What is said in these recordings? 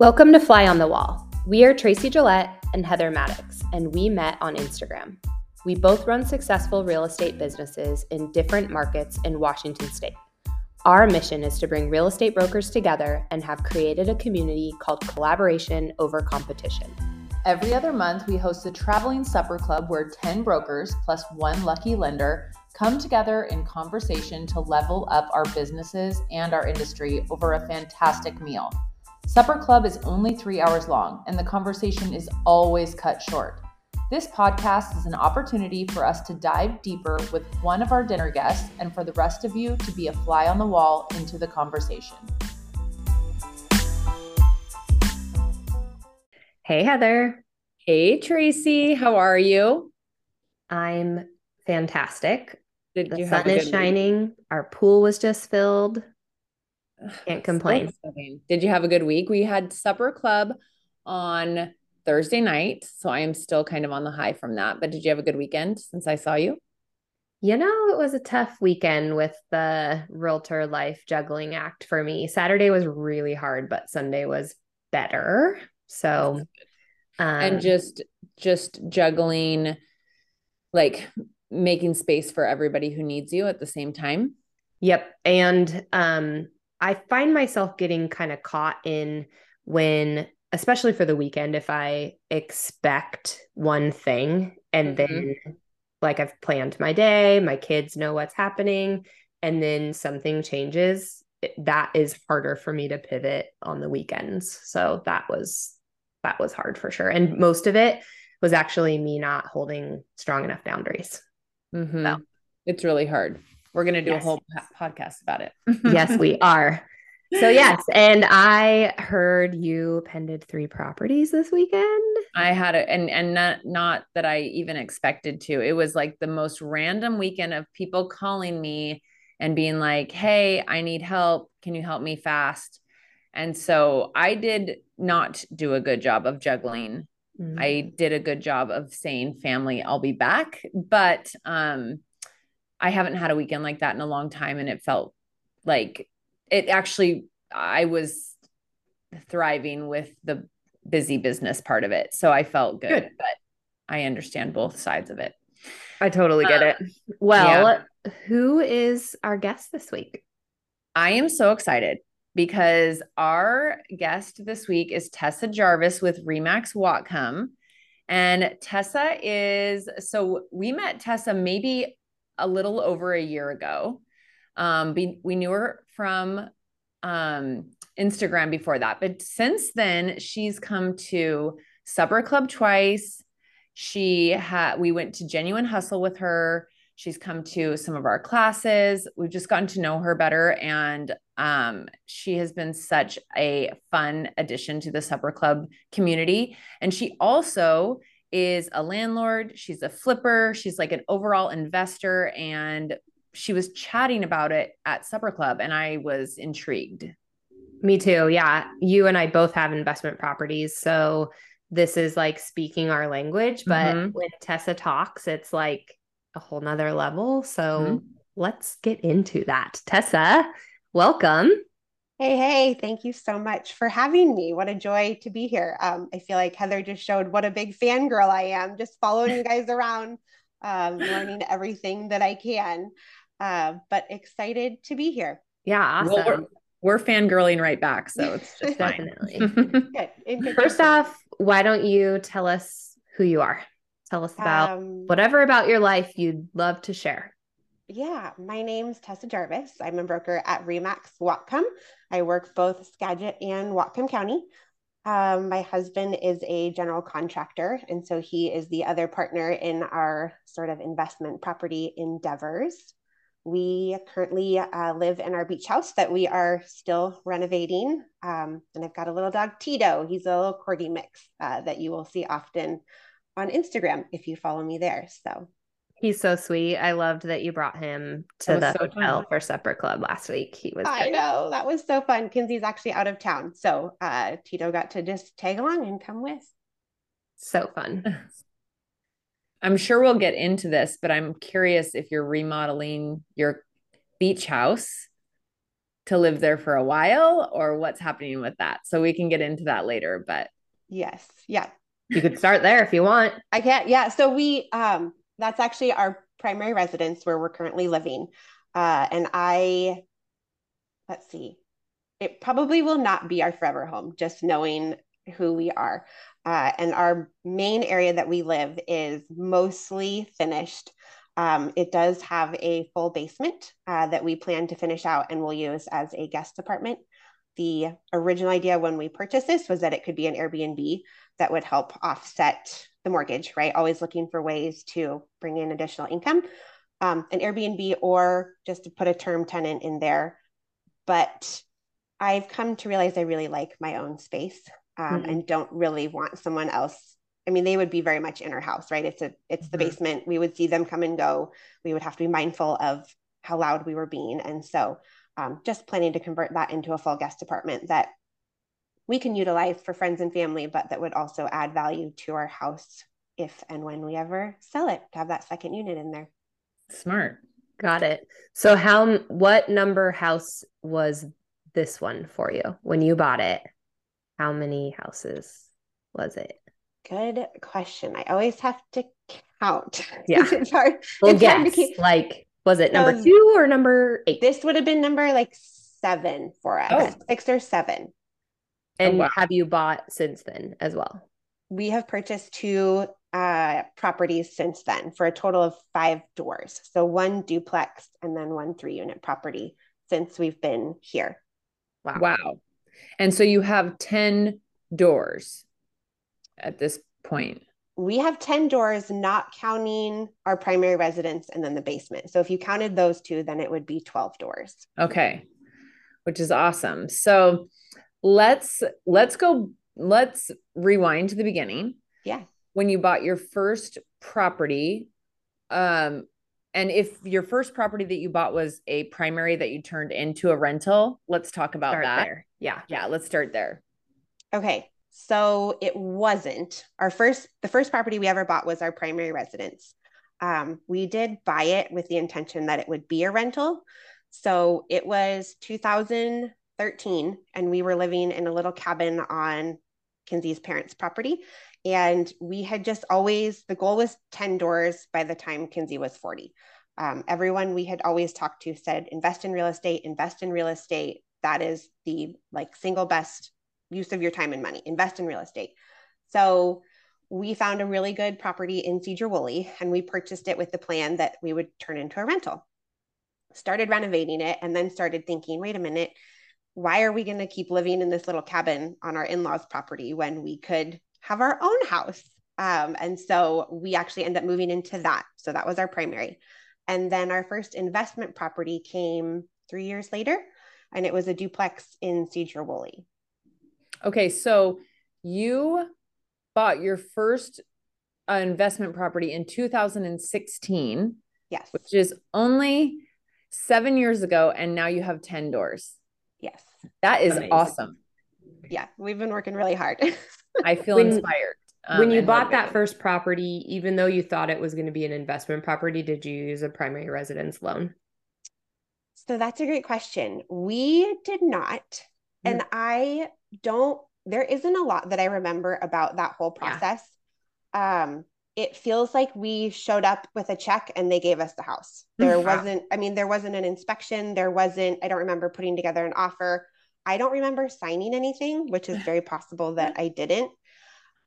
Welcome to Fly on the Wall. We are Tracy Gillette and Heather Maddox, and we met on Instagram. We both run successful real estate businesses in different markets in Washington state. Our mission is to bring real estate brokers together and have created a community called Collaboration Over Competition. Every other month, we host a traveling supper club where 10 brokers plus one lucky lender come together in conversation to level up our businesses and our industry over a fantastic meal. Supper Club is only three hours long, and the conversation is always cut short. This podcast is an opportunity for us to dive deeper with one of our dinner guests and for the rest of you to be a fly on the wall into the conversation. Hey, Heather. Hey, Tracy. How are you? I'm fantastic. Did the you sun have a is good shining. Our pool was just filled. Can't complain. So. Did you have a good week? We had supper club on Thursday night, so I am still kind of on the high from that. But did you have a good weekend since I saw you? You know, it was a tough weekend with the realtor life juggling act for me. Saturday was really hard, but Sunday was better. So, um, and just just juggling like making space for everybody who needs you at the same time. Yep. And um, I find myself getting kind of caught in when, especially for the weekend, if I expect one thing and Mhm. then like I've planned my day, my kids know what's happening, and then something changes, that is harder for me to pivot on the weekends. So that was that was hard for sure. And most of it was actually me not holding strong enough boundaries. Mhm. So- It's really hard. We're gonna do Yes. a whole podcast about it. yes, we are. So yes, and I heard you pended three properties this weekend. I had it, and and not not that I even expected to. It was like the most random weekend of people calling me and being like, "Hey, I need help. Can you help me fast?" And so I did not do a good job of juggling. Mm. I did a good job of saying, "Family, I'll be back," but um, I haven't had a weekend like that in a long time, and it felt like it actually. I was thriving with the busy business part of it. So I felt good, Good. but I understand both sides of it. I totally get Uh, it. Well, who is our guest this week? I am so excited because our guest this week is Tessa Jarvis with Remax Whatcom. And Tessa is so we met Tessa maybe a little over a year ago. Um, we, we knew her from um, Instagram before that, but since then she's come to Supper Club twice. She had we went to Genuine Hustle with her. She's come to some of our classes. We've just gotten to know her better, and um, she has been such a fun addition to the Supper Club community. And she also is a landlord. She's a flipper. She's like an overall investor, and she was chatting about it at Supper Club, and I was intrigued. Me too. Yeah. You and I both have investment properties. So this is like speaking our language. But Mhm. when Tessa talks, it's like a whole nother level. So Mhm. let's get into that. Tessa, welcome. Hey, hey, thank you so much for having me. What a joy to be here. Um, I feel like Heather just showed what a big fangirl I am, just following you guys around, um, learning everything that I can. Uh, but excited to be here. Yeah. Awesome. Well, we're, we're fangirling right back, so it's just. Definitely. Good. First off, why don't you tell us who you are? Tell us about Um, whatever about your life you'd love to share. Yeah, my name's Tessa Jarvis. I'm a broker at Remax Whatcom. I work both Skagit and Whatcom County. Um, my husband is a general contractor, and so he is the other partner in our sort of investment property endeavors. We currently uh, live in our beach house that we are still renovating. Um, and I've got a little dog, Tito. He's a little corgi mix uh, that you will see often on Instagram if you follow me there. So He's so sweet. I loved that you brought him to the so hotel fun. for supper club last week. He was I great. know that was so fun. Kinsey's actually out of town, so uh, Tito got to just tag along and come with. so fun. I'm sure we'll get into this, but I'm curious if you're remodeling your beach house. to live there for a while or what's happening with that. So we can get into that later, but yes. Yeah. You could start there if you want. I can't. Yeah. So we, um, that's actually our primary residence where we're currently living. Uh, and I, let's see, it probably will not be our forever home, just knowing who we are. Uh, and our main area that we live is mostly finished. Um, it does have a full basement uh, that we plan to finish out and we'll use as a guest apartment. The original idea when we purchased this was that it could be an Airbnb that would help offset the mortgage, right? Always looking for ways to bring in additional income, um, an Airbnb or just to put a term tenant in there. But I've come to realize I really like my own space um, mm-hmm. and don't really want someone else. I mean, they would be very much in our house, right? It's a it's the mm-hmm. basement. We would see them come and go. We would have to be mindful of how loud we were being, and so um, just planning to convert that into a full guest apartment that we can utilize for friends and family, but that would also add value to our house if and when we ever sell it to have that second unit in there. Smart. Got it. So how what number house was this one for you when you bought it? How many houses was it? Good question. I always have to count. Yeah. it's hard. Well, it's guess. Hard keep... Like, was it number um, two or number eight? This would have been number like seven for us, oh. six or seven. And oh, wow. have you bought since then as well? We have purchased two uh, properties since then for a total of five doors. So one duplex and then one three unit property since we've been here. Wow. Wow. And so you have 10 doors at this point. We have 10 doors, not counting our primary residence and then the basement. So if you counted those two, then it would be 12 doors. Okay. Which is awesome. So let's let's go let's rewind to the beginning. Yeah. When you bought your first property, um and if your first property that you bought was a primary that you turned into a rental, let's talk about start that. There. Yeah. Yeah, let's start there. Okay. So it wasn't our first, the first property we ever bought was our primary residence. Um, we did buy it with the intention that it would be a rental. So it was 2013, and we were living in a little cabin on Kinsey's parents' property. And we had just always, the goal was 10 doors by the time Kinsey was 40. Um, everyone we had always talked to said, invest in real estate, invest in real estate. That is the like single best use of your time and money, invest in real estate. So we found a really good property in Sedro-Woolley and we purchased it with the plan that we would turn into a rental. Started renovating it and then started thinking, wait a minute, why are we going to keep living in this little cabin on our in-laws property when we could have our own house. Um, and so we actually end up moving into that. So that was our primary. And then our first investment property came three years later, and it was a duplex in Sedro-Woolley. Okay, so you bought your first uh, investment property in 2016. Yes. Which is only seven years ago. And now you have 10 doors. Yes. That is Amazing. awesome. Yeah, we've been working really hard. I feel when, inspired. Um, when you bought that first property, even though you thought it was going to be an investment property, did you use a primary residence loan? So that's a great question. We did not. Mm. And I don't, there isn't a lot that I remember about that whole process. Yeah. Um, it feels like we showed up with a check and they gave us the house. There mm-hmm. wasn't, I mean, there wasn't an inspection. There wasn't, I don't remember putting together an offer. I don't remember signing anything, which is very possible that I didn't.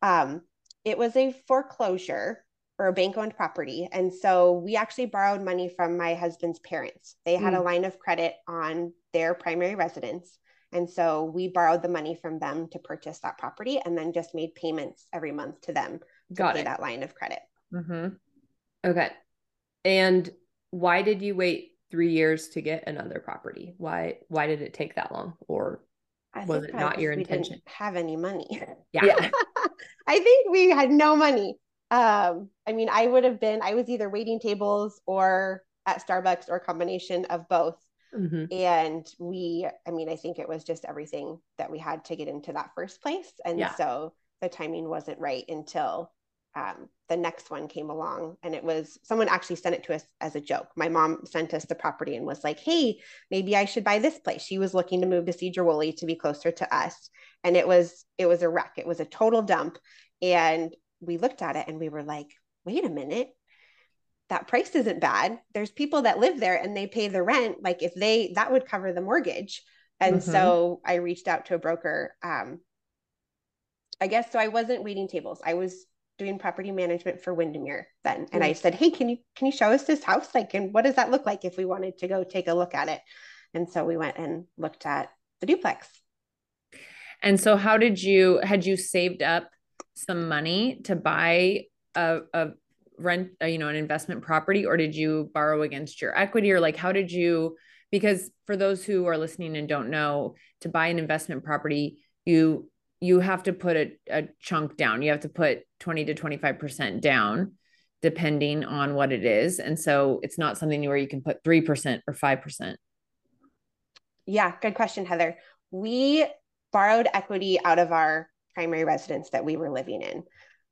Um, it was a foreclosure or a bank owned property. And so we actually borrowed money from my husband's parents. They had mm. a line of credit on their primary residence. And so we borrowed the money from them to purchase that property and then just made payments every month to them to Got pay it. that line of credit. Mm-hmm. Okay. And why did you wait three years to get another property? Why why did it take that long? Or was it not your intention? have any money. Yeah. yeah. I think we had no money. Um, I mean, I would have been, I was either waiting tables or at Starbucks or a combination of both. Mm-hmm. And we, I mean, I think it was just everything that we had to get into that first place. And yeah. so the timing wasn't right until um, the next one came along and it was someone actually sent it to us as a joke. My mom sent us the property and was like, hey, maybe I should buy this place. She was looking to move to Sedro-Woolley to be closer to us. And it was, it was a wreck. It was a total dump. And we looked at it and we were like, wait a minute. That price isn't bad. There's people that live there and they pay the rent. Like if they, that would cover the mortgage. And mm-hmm. so I reached out to a broker. Um, I guess so. I wasn't waiting tables. I was doing property management for Windermere then. And mm-hmm. I said, Hey, can you can you show us this house? Like, and what does that look like if we wanted to go take a look at it? And so we went and looked at the duplex. And so how did you had you saved up some money to buy a, a rent, a, you know, an investment property, or did you borrow against your equity, or like how did you? Because for those who are listening and don't know, to buy an investment property, you you have to put a, a chunk down. You have to put 20 to 25% down depending on what it is. And so it's not something where you can put 3% or 5%. Yeah, good question, Heather. We borrowed equity out of our primary residence that we were living in.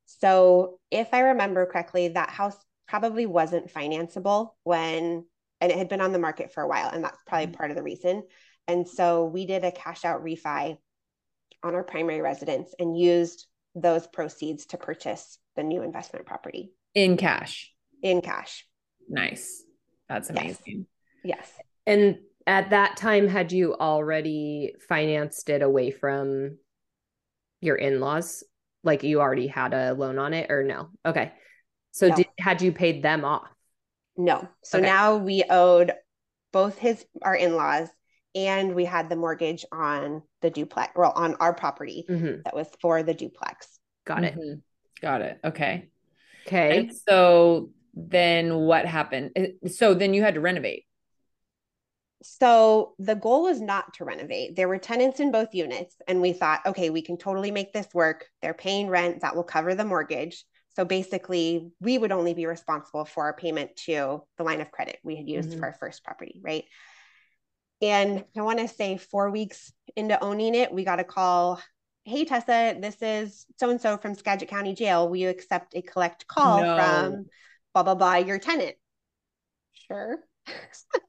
So if I remember correctly, that house probably wasn't financeable when, and it had been on the market for a while. And that's probably mm-hmm. part of the reason. And so we did a cash out refi on our primary residence and used those proceeds to purchase the new investment property in cash. In cash. Nice. That's amazing. Yes. yes. And at that time, had you already financed it away from your in laws? Like you already had a loan on it or no? Okay. So no. did, had you paid them off? No. So okay. now we owed both his our in-laws and we had the mortgage on the duplex well on our property mm-hmm. that was for the duplex. Got it. Mm-hmm. got it. Okay. Okay. And so then what happened? So then you had to renovate. So the goal was not to renovate. There were tenants in both units and we thought okay we can totally make this work. They're paying rent that will cover the mortgage. So basically we would only be responsible for our payment to the line of credit we had used mm-hmm. for our first property right and I want to say four weeks into owning it, we got a call. Hey, Tessa, this is so and so from Skagit County Jail. Will you accept a collect call no. from blah, blah, blah, your tenant? Sure. so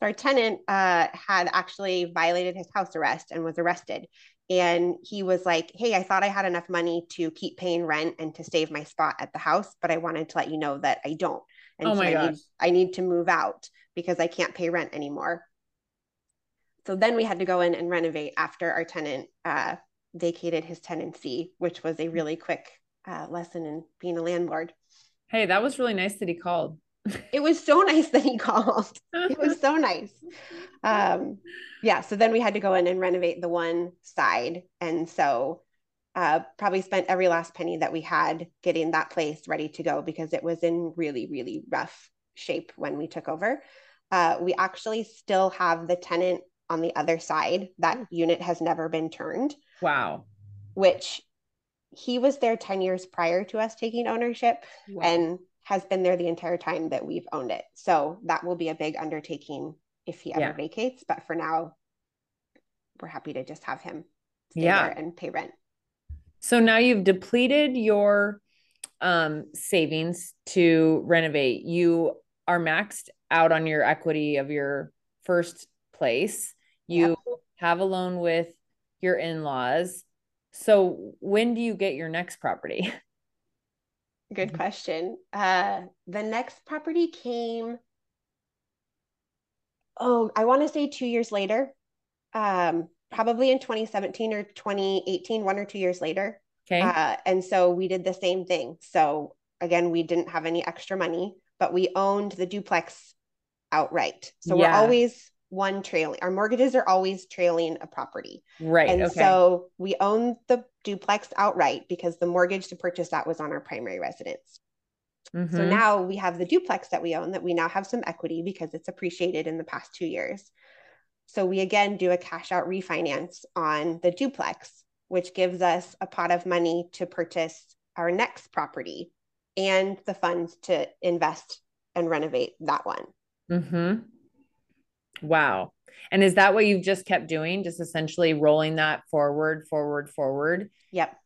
our tenant uh, had actually violated his house arrest and was arrested. And he was like, Hey, I thought I had enough money to keep paying rent and to save my spot at the house, but I wanted to let you know that I don't. And oh my so I, need, I need to move out because I can't pay rent anymore. So then we had to go in and renovate after our tenant uh, vacated his tenancy, which was a really quick uh, lesson in being a landlord. Hey, that was really nice that he called. it was so nice that he called. It was so nice. Um, yeah. So then we had to go in and renovate the one side. And so uh, probably spent every last penny that we had getting that place ready to go because it was in really, really rough shape when we took over. Uh, we actually still have the tenant on the other side. That unit has never been turned. Wow. Which he was there 10 years prior to us taking ownership wow. and has been there the entire time that we've owned it. So that will be a big undertaking if he ever yeah. vacates. But for now, we're happy to just have him stay yeah. there and pay rent. So now you've depleted your um, savings to renovate. You are maxed out on your equity of your first place. You yep. have a loan with your in laws. So when do you get your next property? Good question. Uh, the next property came, oh, I want to say two years later, um, probably in 2017 or 2018, one or two years later. Okay. Uh, and so we did the same thing. So again, we didn't have any extra money, but we owned the duplex outright. So yeah. we're always one trailing. Our mortgages are always trailing a property. Right. And okay. so we own the duplex outright because the mortgage to purchase that was on our primary residence. Mm-hmm. So now we have the duplex that we own that we now have some equity because it's appreciated in the past two years. So we again do a cash out refinance on the duplex, which gives us a pot of money to purchase our next property and the funds to invest and renovate that one. Mm-hmm. Wow. And is that what you've just kept doing? Just essentially rolling that forward, forward, forward? Yep.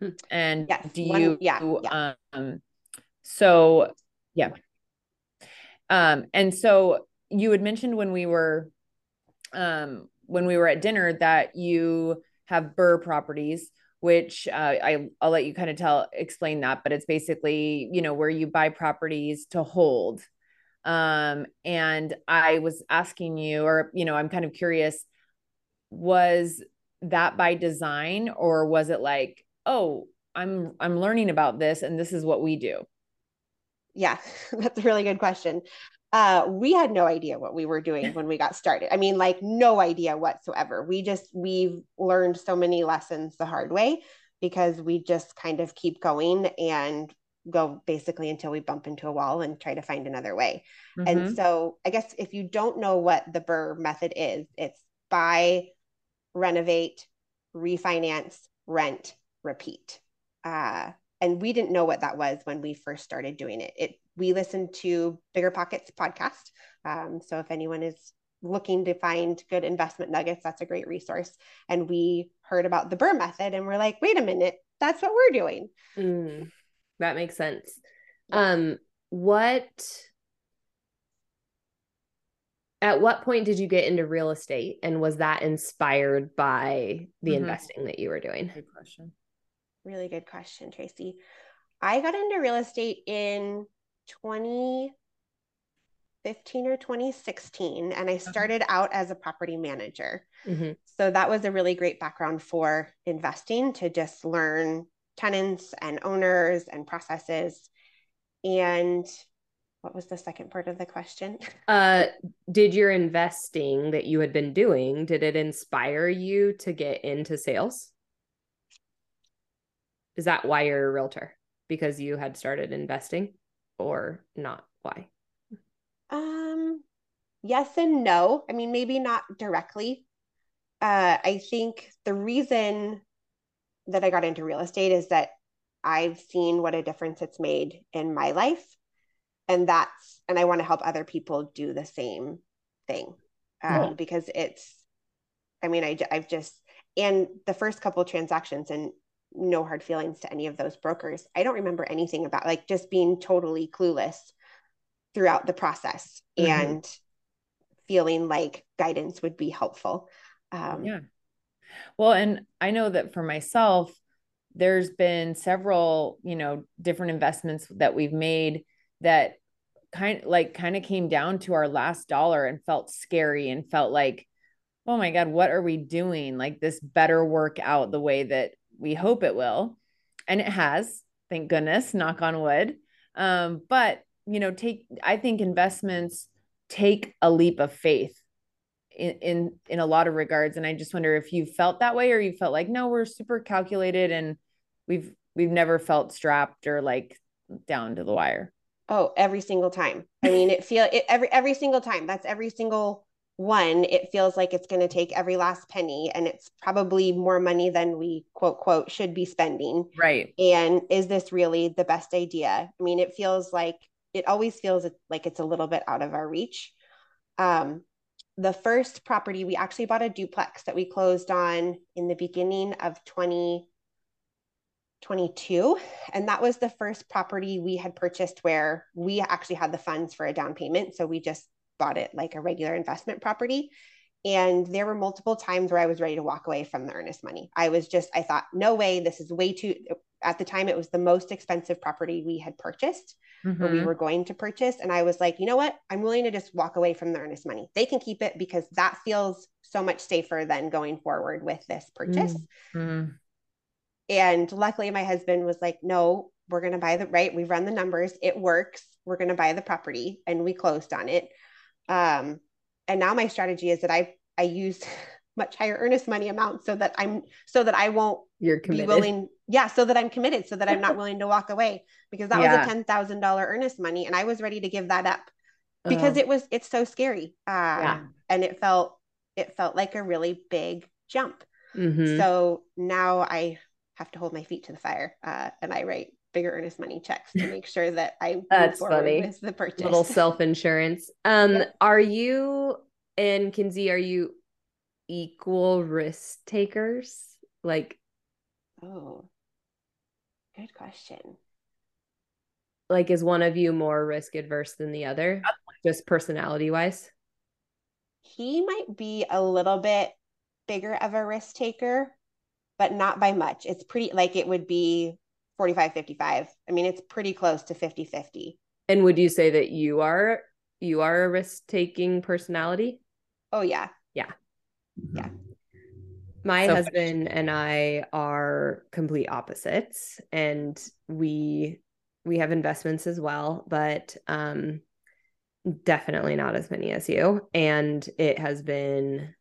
Hmm. And yes, do one, you yeah, yeah. um so yeah. Um and so you had mentioned when we were um when we were at dinner that you have BRRRR properties which uh, I I'll let you kind of tell explain that, but it's basically you know where you buy properties to hold. Um, and I was asking you, or you know, I'm kind of curious, was that by design, or was it like, oh, I'm I'm learning about this, and this is what we do? Yeah, that's a really good question. Uh, we had no idea what we were doing when we got started. I mean, like no idea whatsoever. We just we've learned so many lessons the hard way because we just kind of keep going and go basically until we bump into a wall and try to find another way. Mm-hmm. And so, I guess if you don't know what the BRRRR method is, it's buy, renovate, refinance, rent, repeat. Uh, and we didn't know what that was when we first started doing it. It we listened to Bigger Pockets podcast. Um, so if anyone is looking to find good investment nuggets, that's a great resource. And we heard about the BRRRR method and we're like, wait a minute, that's what we're doing. Mm, that makes sense. Um, what at what point did you get into real estate and was that inspired by the mm-hmm. investing that you were doing? Good question. Really good question, Tracy. I got into real estate in 2015 or 2016, and I started out as a property manager. Mm-hmm. So that was a really great background for investing to just learn tenants and owners and processes. And what was the second part of the question? Uh, did your investing that you had been doing, did it inspire you to get into sales? Is that why you're a realtor? Because you had started investing? or not? Why? Um, yes and no. I mean, maybe not directly. Uh, I think the reason that I got into real estate is that I've seen what a difference it's made in my life. And that's, and I want to help other people do the same thing um, because it's, I mean, I, I've just, and the first couple transactions, and no hard feelings to any of those brokers. I don't remember anything about like just being totally clueless throughout the process mm-hmm. and feeling like guidance would be helpful. Um, yeah. Well, and I know that for myself, there's been several, you know, different investments that we've made that kind like kind of came down to our last dollar and felt scary and felt like, oh my God, what are we doing? Like this better work out the way that we hope it will. And it has, thank goodness, knock on wood. Um, but, you know, take, I think investments take a leap of faith in, in, in a lot of regards. And I just wonder if you felt that way or you felt like, no, we're super calculated and we've, we've never felt strapped or like down to the wire. Oh, every single time. I mean, it feel it every every single time. That's every single one, it feels like it's going to take every last penny and it's probably more money than we quote, quote, should be spending. Right. And is this really the best idea? I mean, it feels like it always feels like it's a little bit out of our reach. Um, the first property, we actually bought a duplex that we closed on in the beginning of 2022. And that was the first property we had purchased where we actually had the funds for a down payment. So we just bought it like a regular investment property. And there were multiple times where I was ready to walk away from the earnest money. I was just, I thought, no way, this is way too, at the time, it was the most expensive property we had purchased mm-hmm. or we were going to purchase. And I was like, you know what? I'm willing to just walk away from the earnest money. They can keep it because that feels so much safer than going forward with this purchase. Mm-hmm. And luckily, my husband was like, no, we're going to buy the right. We run the numbers. It works. We're going to buy the property. And we closed on it. Um, and now my strategy is that I I use much higher earnest money amount so that I'm so that I won't You're committed. be willing. Yeah, so that I'm committed, so that I'm not willing to walk away because that yeah. was a ten thousand dollar earnest money, and I was ready to give that up because uh, it was it's so scary. Uh, yeah. and it felt it felt like a really big jump. Mm-hmm. So now I have to hold my feet to the fire, uh, and I write bigger earnest money checks to make sure that I that's funny with the purchase. Little self insurance. Um, are you and Kinsey? Are you equal risk takers? Like, oh, Good question. Like, is one of you more risk adverse than the other, just personality wise? He might be a little bit bigger of a risk taker, but not by much. It's pretty like it would be 45 55. I mean, it's pretty close to 50 50. And would you say that you are you are a risk taking personality? Oh yeah. Yeah. Yeah. My So- husband and I are complete opposites and we we have investments as well, but um definitely not as many as you. And it has been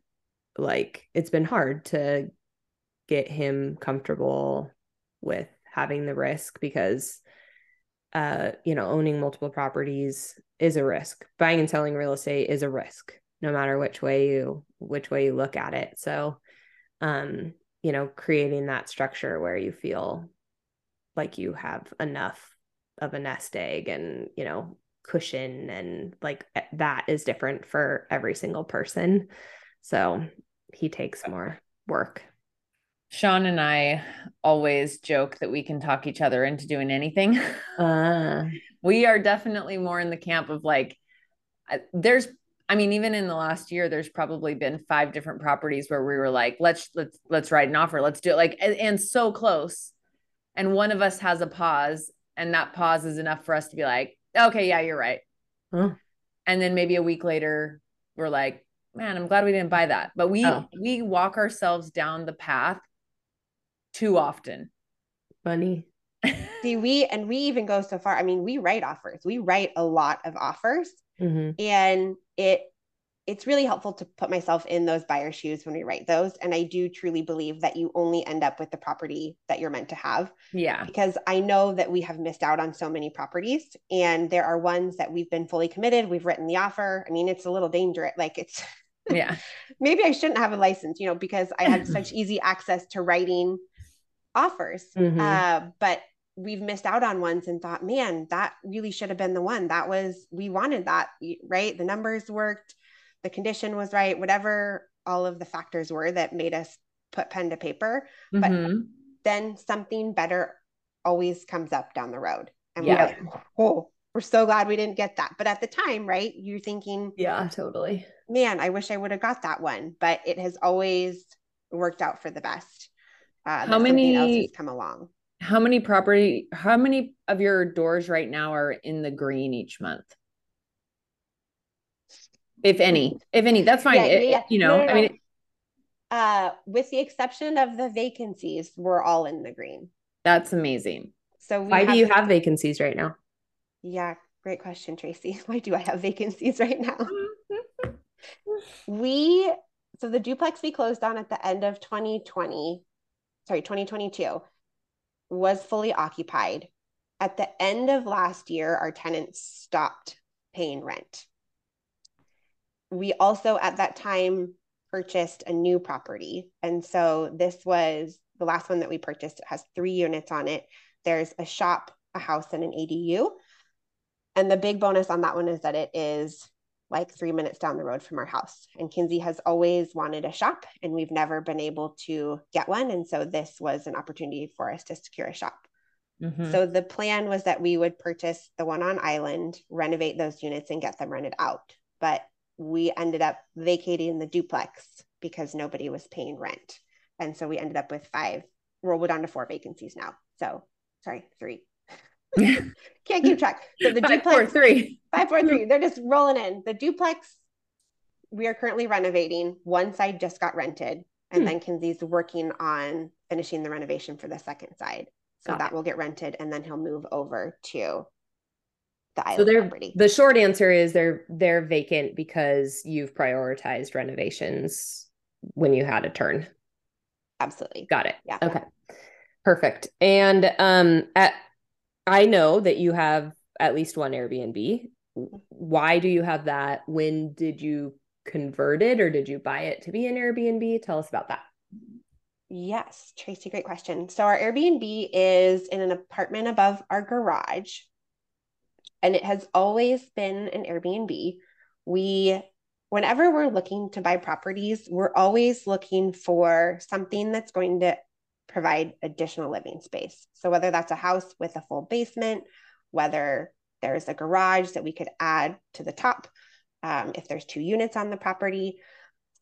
like it's been hard to get him comfortable with having the risk because uh you know owning multiple properties is a risk. Buying and selling real estate is a risk no matter which way you which way you look at it. So um you know creating that structure where you feel like you have enough of a nest egg and you know cushion and like that is different for every single person. So he takes more work. Sean and I always joke that we can talk each other into doing anything. uh. We are definitely more in the camp of like, there's, I mean, even in the last year, there's probably been five different properties where we were like, let's let's let's write an offer, let's do it, like, and, and so close, and one of us has a pause, and that pause is enough for us to be like, okay, yeah, you're right, Huh. and then maybe a week later, we're like, man, I'm glad we didn't buy that, but we Oh. we walk ourselves down the path too often. funny See, we and we even go so far. I mean, we write offers. We write a lot of offers, hmm and it it's really helpful to put myself in those buyer shoes when we write those. And I do truly believe that you only end up with the property that you're meant to have. Yeah. because I know that we have missed out on so many properties and there are ones that we've been fully committed, we've written the offer. I mean, it's a little dangerous. Like it's Yeah. maybe I shouldn't have a license, you know, because I had such easy access to writing offers. Mhm. Uh, but we've missed out on ones and thought, man, that really should have been the one. That was we wanted that, right? The numbers worked, the condition was right, whatever all of the factors were that made us put pen to paper But- Mhm. then something better always comes up down the road. And Yeah. we're like, oh, we're so glad we didn't get that. But at the time, right, you're thinking, yeah totally man, I wish I would have got that one. But it has always worked out for the best. Uh, How something else many- has come along? How many property, how many of your doors right now are in the green each month? If any, if any, that's fine. Yeah, It- yeah. You No, know, no, I no. mean, Uh, with the exception of the vacancies, we're all in the green. that's amazing. So we why do you have vacancies right now Yeah, great question, Tracy. Why do I have vacancies right now? we so the duplex we closed on at the end of 2020 sorry 2022 was fully occupied. At the end of last year our tenants stopped paying rent. We also at that time purchased a new property. And so this was the last one that we purchased it has three units on it. There's a shop a house and an adu and the big bonus on that one is that it is like three minutes down the road from our house. And Kinsey has always wanted a shop, and we've never been able to get one. And so this was an opportunity for us to secure a shop. Mhm. So the plan was that we would purchase the one on Island, renovate those units, and get them rented out. But we ended up vacating the duplex because nobody was paying rent. And so we ended up with five, we're down to four vacancies now. So sorry, three. Can't keep track. So the Five, duplex four, three. Five, four, three. They're just rolling in. The duplex we are currently renovating. One side just got rented, and Hmm. then Kinsey's working on finishing the renovation for the second side. So Got that will get rented, and then he'll move over to the so island they're property. the short answer is they're they're vacant because you've prioritized renovations when you had a turn Absolutely. got it Yeah. okay perfect and um at i know that you have at least one airbnb why do you have that when did you convert it or did you buy it to be an airbnb tell us about that Yes, Tracy, great question. So our Airbnb is in an apartment above our garage, and it has always been an Airbnb. We, whenever we're looking to buy properties, we're always looking for something that's going to provide additional living space. So whether that's a house with a full basement, whether there's a garage that we could add to the top, um, if there's two units on the property.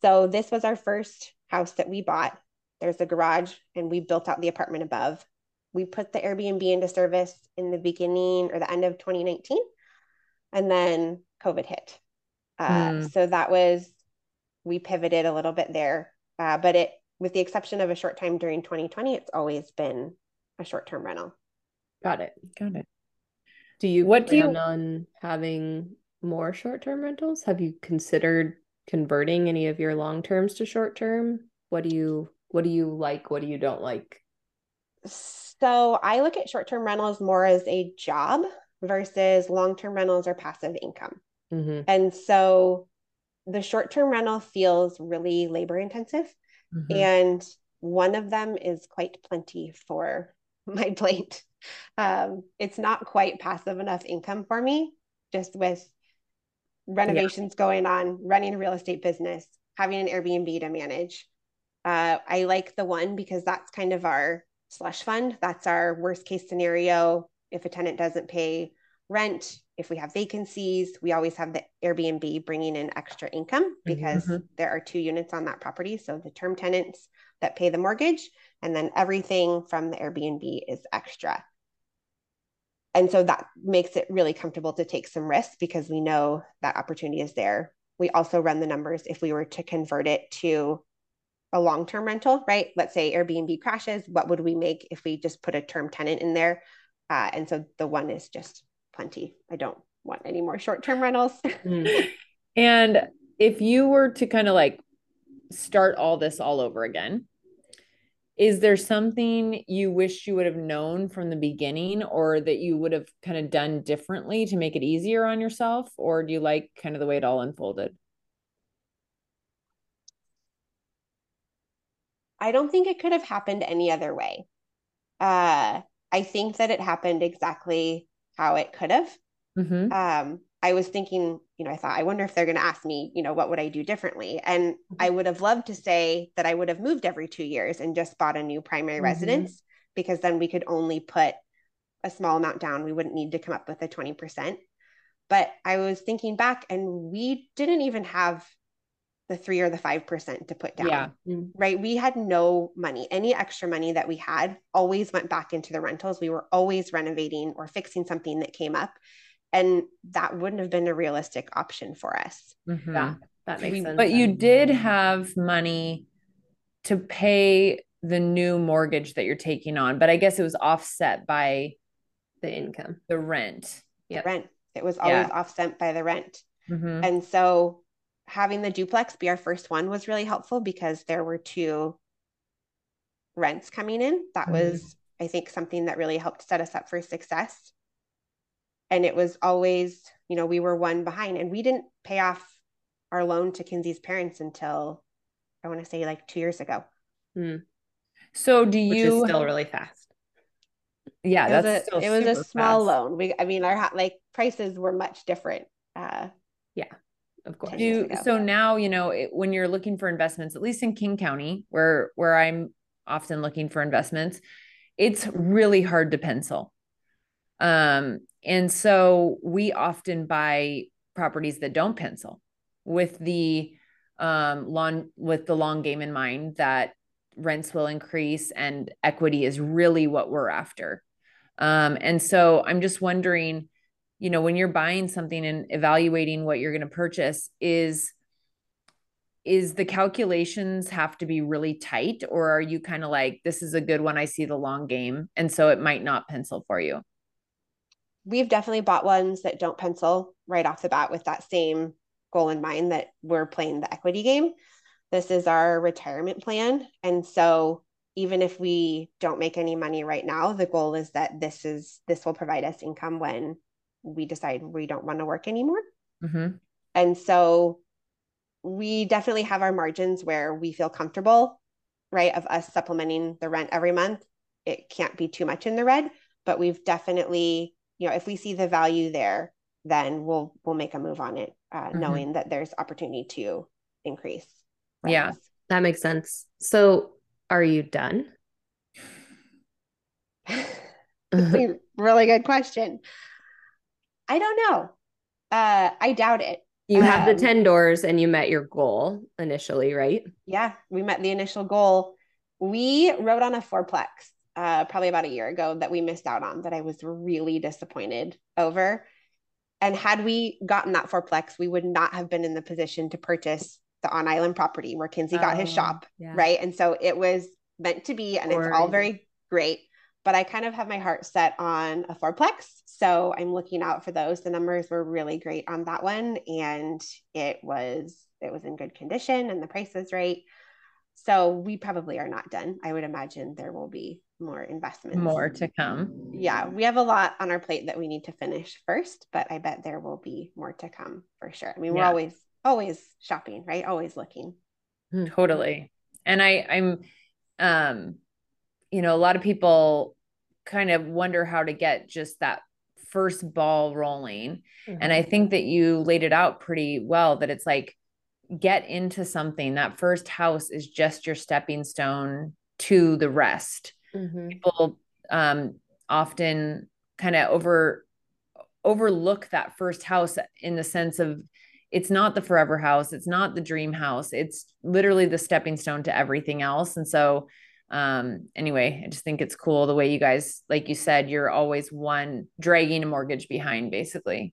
So this was our first house that we bought. There's a garage, and we built out the apartment above. We put the Airbnb into service in the beginning or the end of 2019, and then COVID hit. Uh, mm. So that was we pivoted a little bit there, uh, but it, with the exception of a short time during 2020, it's always been a short term rental. Got it. Got it. Do you what plan do you... on having more short term rentals? Have you considered converting any of your long terms to short term? What do you what do you like? What do you don't like? So I look at short term rentals more as a job versus long term rentals or passive income. Mm-hmm. And so the short term rental feels really labor intensive. Mm-hmm. And one of them is quite plenty for my plate. Um, it's not quite passive enough income for me, just with renovations yeah. going on, running a real estate business, having an Airbnb to manage. Uh, I like the one because that's kind of our slush fund. That's our worst case scenario. If a tenant doesn't pay rent, if we have vacancies, we always have the Airbnb bringing in extra income mm-hmm. because mm-hmm. there are two units on that property. So the term tenants that pay the mortgage, and then everything from the Airbnb is extra. And so that makes it really comfortable to take some risks because we know that opportunity is there. We also run the numbers if we were to convert it to a long term rental, right? Let's say Airbnb crashes, what would we make if we just put a term tenant in there? Uh, and so the one is just plenty. I don't want any more short term rentals. mm. And if you were to kind of like start all this all over again, is there something you wish you would have known from the beginning or that you would have kind of done differently to make it easier on yourself? Or do you like kind of the way it all unfolded? I don't think it could have happened any other way. Uh, I think that it happened exactly how it could have. Mm-hmm. Um, I was thinking, you know, I thought, I wonder if they're going to ask me, you know, what would I do differently? And mm-hmm. I would have loved to say that I would have moved every two years and just bought a new primary mm-hmm. residence because then we could only put a small amount down. We wouldn't need to come up with a 20%. But I was thinking back and we didn't even have the three or the 5% to put down. Yeah. Right. We had no money. Any extra money that we had always went back into the rentals. We were always renovating or fixing something that came up and that wouldn't have been a realistic option for us. Mm-hmm. Yeah, that makes sense. But you did have money to pay the new mortgage that you're taking on, but I guess it was offset by the income, the rent. Yeah, rent. It was always yeah. offset by the rent. Mm-hmm. And so having the duplex be our first one was really helpful because there were two rents coming in. That mm-hmm. was, I think, something that really helped set us up for success and it was always you know we were one behind and we didn't pay off our loan to kinsey's parents until i want to say like two years ago mm. so do you still really fast yeah it that's was a, it was a small fast. loan we i mean our like prices were much different uh yeah of course do, so now you know it, when you're looking for investments at least in king county where where i'm often looking for investments it's really hard to pencil um and so we often buy properties that don't pencil with the um, long with the long game in mind that rents will increase and equity is really what we're after. Um, and so I'm just wondering, you know, when you're buying something and evaluating what you're going to purchase, is is the calculations have to be really tight, or are you kind of like, this is a good one? I see the long game, and so it might not pencil for you we've definitely bought ones that don't pencil right off the bat with that same goal in mind that we're playing the equity game. This is our retirement plan. And so even if we don't make any money right now, the goal is that this is this will provide us income when we decide we don't want to work anymore. Mm-hmm. And so we definitely have our margins where we feel comfortable, right? Of us supplementing the rent every month. It can't be too much in the red, but we've definitely you know if we see the value there then we'll we'll make a move on it uh, mm-hmm. knowing that there's opportunity to increase yeah that makes sense so are you done really good question. I don't know. Uh, I doubt it. You have the Um, 10 doors and you met your goal initially, right? Yeah, we met the initial goal. We wrote on a fourplex uh, probably about a year ago that we missed out on that I was really disappointed over. And had we gotten that fourplex, we would not have been in the position to purchase the on island property where Kinsey got his Oh, shop. yeah. Right. And so it was meant to be, and it's all very great. But I kind of have my heart set on a fourplex. So I'm looking out for those. The numbers were really great on that one. And it was it was in good condition and the price was right. So we probably are not done. I would imagine there will be more investments. More to come. Yeah, we have a lot on our plate that we need to finish first, but I bet there will be more to come for sure. I mean, we're Yeah. always always shopping, right? Always looking. Totally. And I, I'm, um, you know, a lot of people kind of wonder how to get just that first ball rolling. And I think that you laid it out pretty well that it's like get into something. That first house is just your stepping stone to the rest. Mhm. People um, often kind of over overlook that first house in the sense of it's not the forever house, it's not the dream house. It's literally the stepping stone to everything else. And so um anyway, I just think it's cool the way you guys like you said you're always one dragging a mortgage behind basically.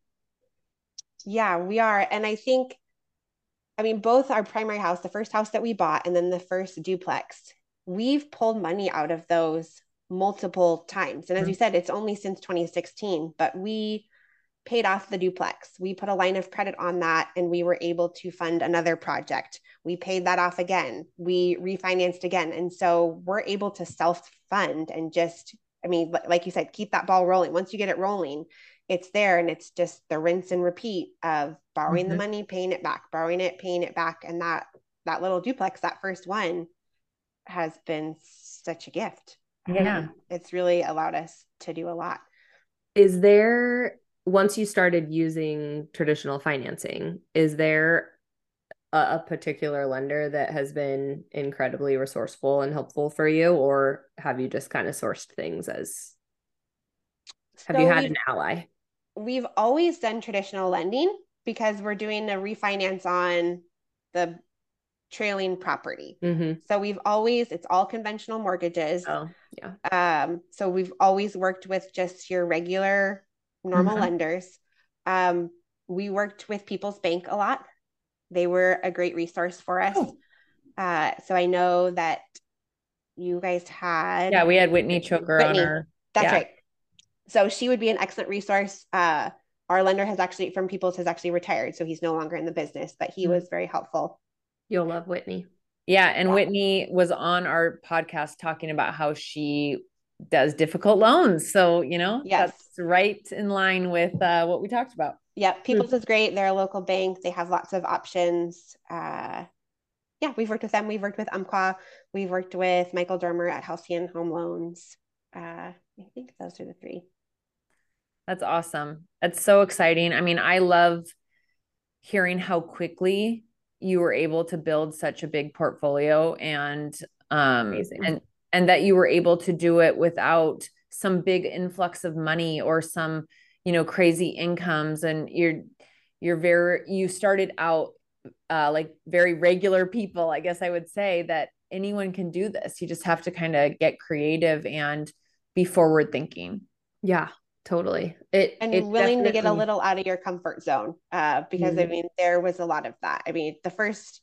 Yeah, we are. And I think, I mean, both our primary house, the first house that we bought, and then the first duplex, we've pulled money out of those multiple times. And as you said, it's only since 2016, but we paid off the duplex. We put a line of credit on that and we were able to fund another project. We paid that off again. We refinanced again. And so we're able to self fund and just, I mean, like you said, keep that ball rolling. Once you get it rolling, it's there and it's just the rinse and repeat of borrowing the Mhm. money, paying it back, borrowing it, paying it back. And that that little duplex, that first one, has been such a gift. Yeah. It's really allowed us to do a lot. Is there, once you started using traditional financing, is there a, a particular lender that has been incredibly resourceful and helpful for you, or have you just kind of sourced things as, have you had an ally? we've always done traditional lending because we're doing a refinance on the trailing property. Mm-hmm. So we've always, it's all conventional mortgages. Oh, yeah. Um, so we've always worked with just your regular normal Mhm. lenders. Um, we worked with People's Bank a lot. They were a great resource for us. Oh. Uh, so I know that you guys had Yeah, we had Whitney Choker Whitney. on our That's Yeah. right. So she would be an excellent resource. Uh, our lender has actually, from People's, has actually retired, so he's no longer in the business, but he Mm. was very helpful. You'll love Whitney. Yeah, and Yeah. Whitney was on our podcast talking about how she does difficult loans. So, you know, Yes. that's right in line with uh, what we talked about. Yep, People's is great. They're a local bank. They have lots of options. Uh, yeah, we've worked with them. We've worked with Umpqua. We've worked with Michael Dermer at Halcyon Home Loans. Uh, I think those are the three. That's awesome. That's so exciting. I mean, I love hearing how quickly you were able to build such a big portfolio and um Amazing. and and that you were able to do it without some big influx of money or some, you know, crazy incomes and you're you're very you started out uh like very regular people, I guess I would say that anyone can do this. You just have to kind of get creative and be forward thinking. Yeah, totally. It and it willing to get a little out of your comfort zone uh, because I Mhm. mean there was a lot of that. I mean the first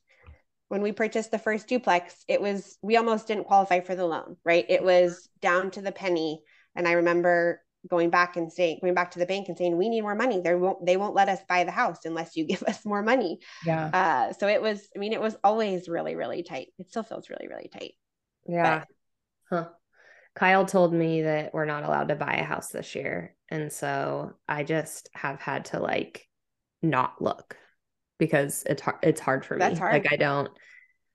when we purchased the first duplex, it was we almost didn't qualify for the loan, right? It was down to the penny, and I remember going back and saying going back to the bank and saying we need more money. They won't they won't let us buy the house unless you give us more money. Yeah. Uh, so it was I mean it was always really really tight. It still feels really really tight. Yeah. Huh. Kyle told me that we're not allowed to buy a house this year. And so I just have had to like not look because it's hard it's hard for me. Hard. Like I don't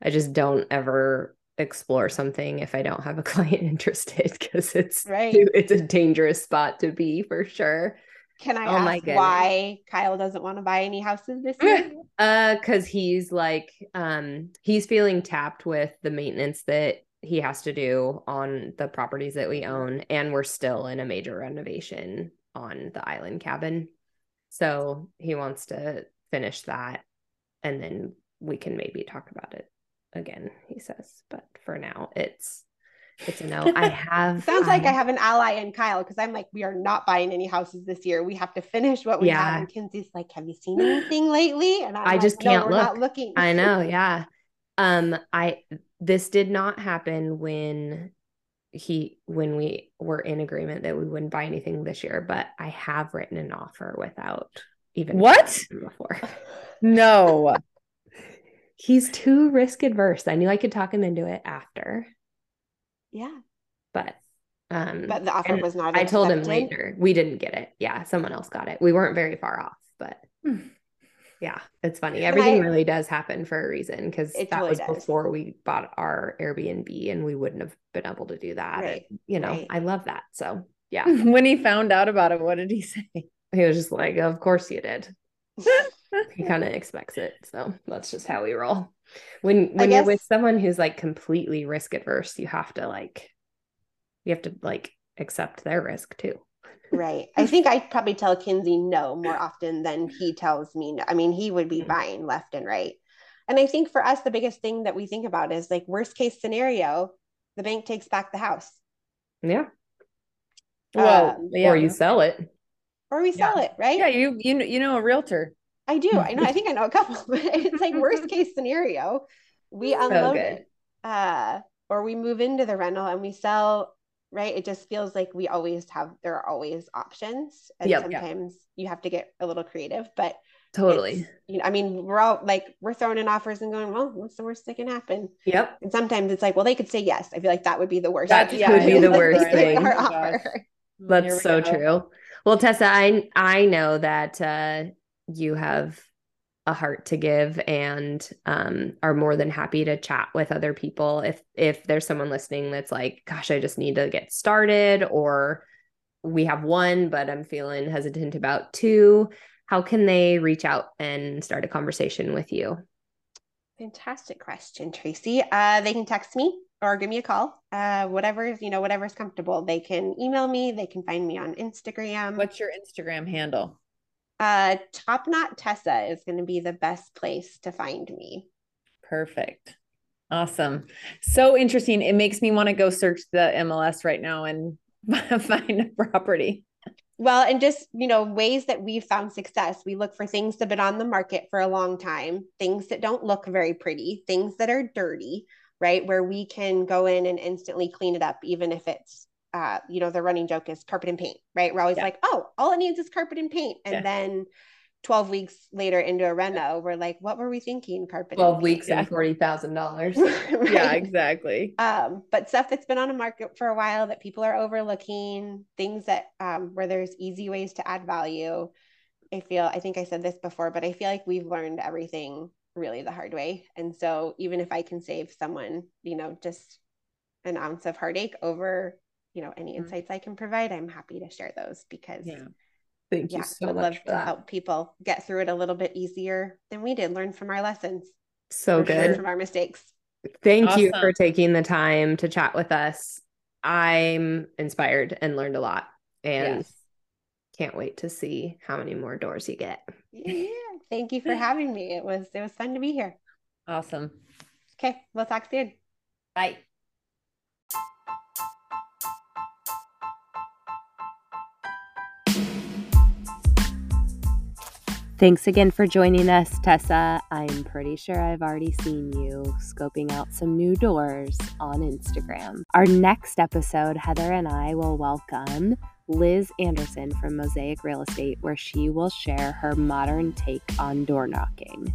I just don't ever explore something if I don't have a client interested because it's Right. it's a dangerous spot to be for sure. Can I Oh ask why Kyle doesn't want to buy any houses this year? Uh, cause he's like, um, he's feeling tapped with the maintenance that he has to do on the properties that we own. And we're still in a major renovation on the island cabin. So he wants to finish that and then we can maybe talk about it again, he says. But for now, it's it's a no. I have sounds like I have an ally in Kyle because I'm like, we are not buying any houses this year. We have to finish what we yeah. have. And Kinsey's like, Have you seen anything lately? And I'm i like, just can't look. looking. I know, yeah. Um, I this did not happen when he when we were in agreement that we wouldn't buy anything this year, but I have written an offer without even what before. No. He's too risk adverse. I knew I could talk him into it after. Yeah. But um but the offer was not I told him later. We didn't get it. Yeah, someone else got it. We weren't very far off, but yeah, it's funny. Everything I, really does happen for a reason because that was does. before we bought our Airbnb and we wouldn't have been able to do that. Right. And, you know, right. I love that. So yeah. when he found out about it, what did he say? He was just like, Of course you did. he kind of expects it. So that's just how we roll. When when guess, you're with someone who's like completely risk adverse, you have to like you have to like accept their risk too. right. I think I probably tell Kinsey no more often than he tells me no. I mean, he would be mm-hmm. buying left and right. And I think for us, the biggest thing that we think about is like worst case scenario, the bank takes back the house. Yeah. Well, um, yeah. or you sell it. Or we sell yeah. it, right? Yeah, you you you know a realtor. I do. I know. I think I know a couple, but it's like worst case scenario. We unload so it, uh, or we move into the rental and we sell. Right. It just feels like we always have. There are always options, and yep, sometimes yep. you have to get a little creative. But totally. You know, I mean, we're all like we're throwing in offers and going, well, what's the worst that can happen? Yep. And sometimes it's like, well, they could say yes. I feel like that would be the worst. That yeah, would be the worst thing. Our Oh That's so go. true. Well, Tessa, I I know that uh, you have a heart to give and um, are more than happy to chat with other people. If if there's someone listening that's like gosh i just need to get started or we have one but i'm feeling hesitant about two how can they reach out and start a conversation with you? Fantastic question tracy. Uh, they can text me or give me a call uh, whatever you know whatever's comfortable they can email me they can find me on instagram what's your instagram handle uh, Top Knot Tessa is going to be the best place to find me. Perfect. Awesome. So interesting. It makes me want to go search the MLS right now and find a property. Well, and just, you know, ways that we've found success. We look for things that have been on the market for a long time, things that don't look very pretty, things that are dirty, right? Where we can go in and instantly clean it up, even if it's uh, you know, the running joke is carpet and paint, right? We're always yeah. like, oh, all it needs is carpet and paint. And yeah. then 12 weeks later into a reno, we're like, what were we thinking? Carpet 12 and weeks and $40,000. right? Yeah, exactly. Um, but stuff that's been on the market for a while that people are overlooking, things that um, where there's easy ways to add value. I feel, I think I said this before, but I feel like we've learned everything really the hard way. And so even if I can save someone, you know, just an ounce of heartache over you know any mm-hmm. insights i can provide i'm happy to share those because yeah thank you yeah, so would much love to that. help people get through it a little bit easier than we did learn from our lessons so good from our mistakes thank awesome. you for taking the time to chat with us i'm inspired and learned a lot and yes. can't wait to see how many more doors you get yeah thank you for having me. It was it was fun to be here. Awesome. Okay we'll talk soon. Bye. Thanks again for joining us, Tessa. I'm pretty sure I've already seen you scoping out some new doors on Instagram. Our next episode, Heather and I will welcome Liz Anderson from Mosaic Real Estate, where she will share her modern take on door knocking.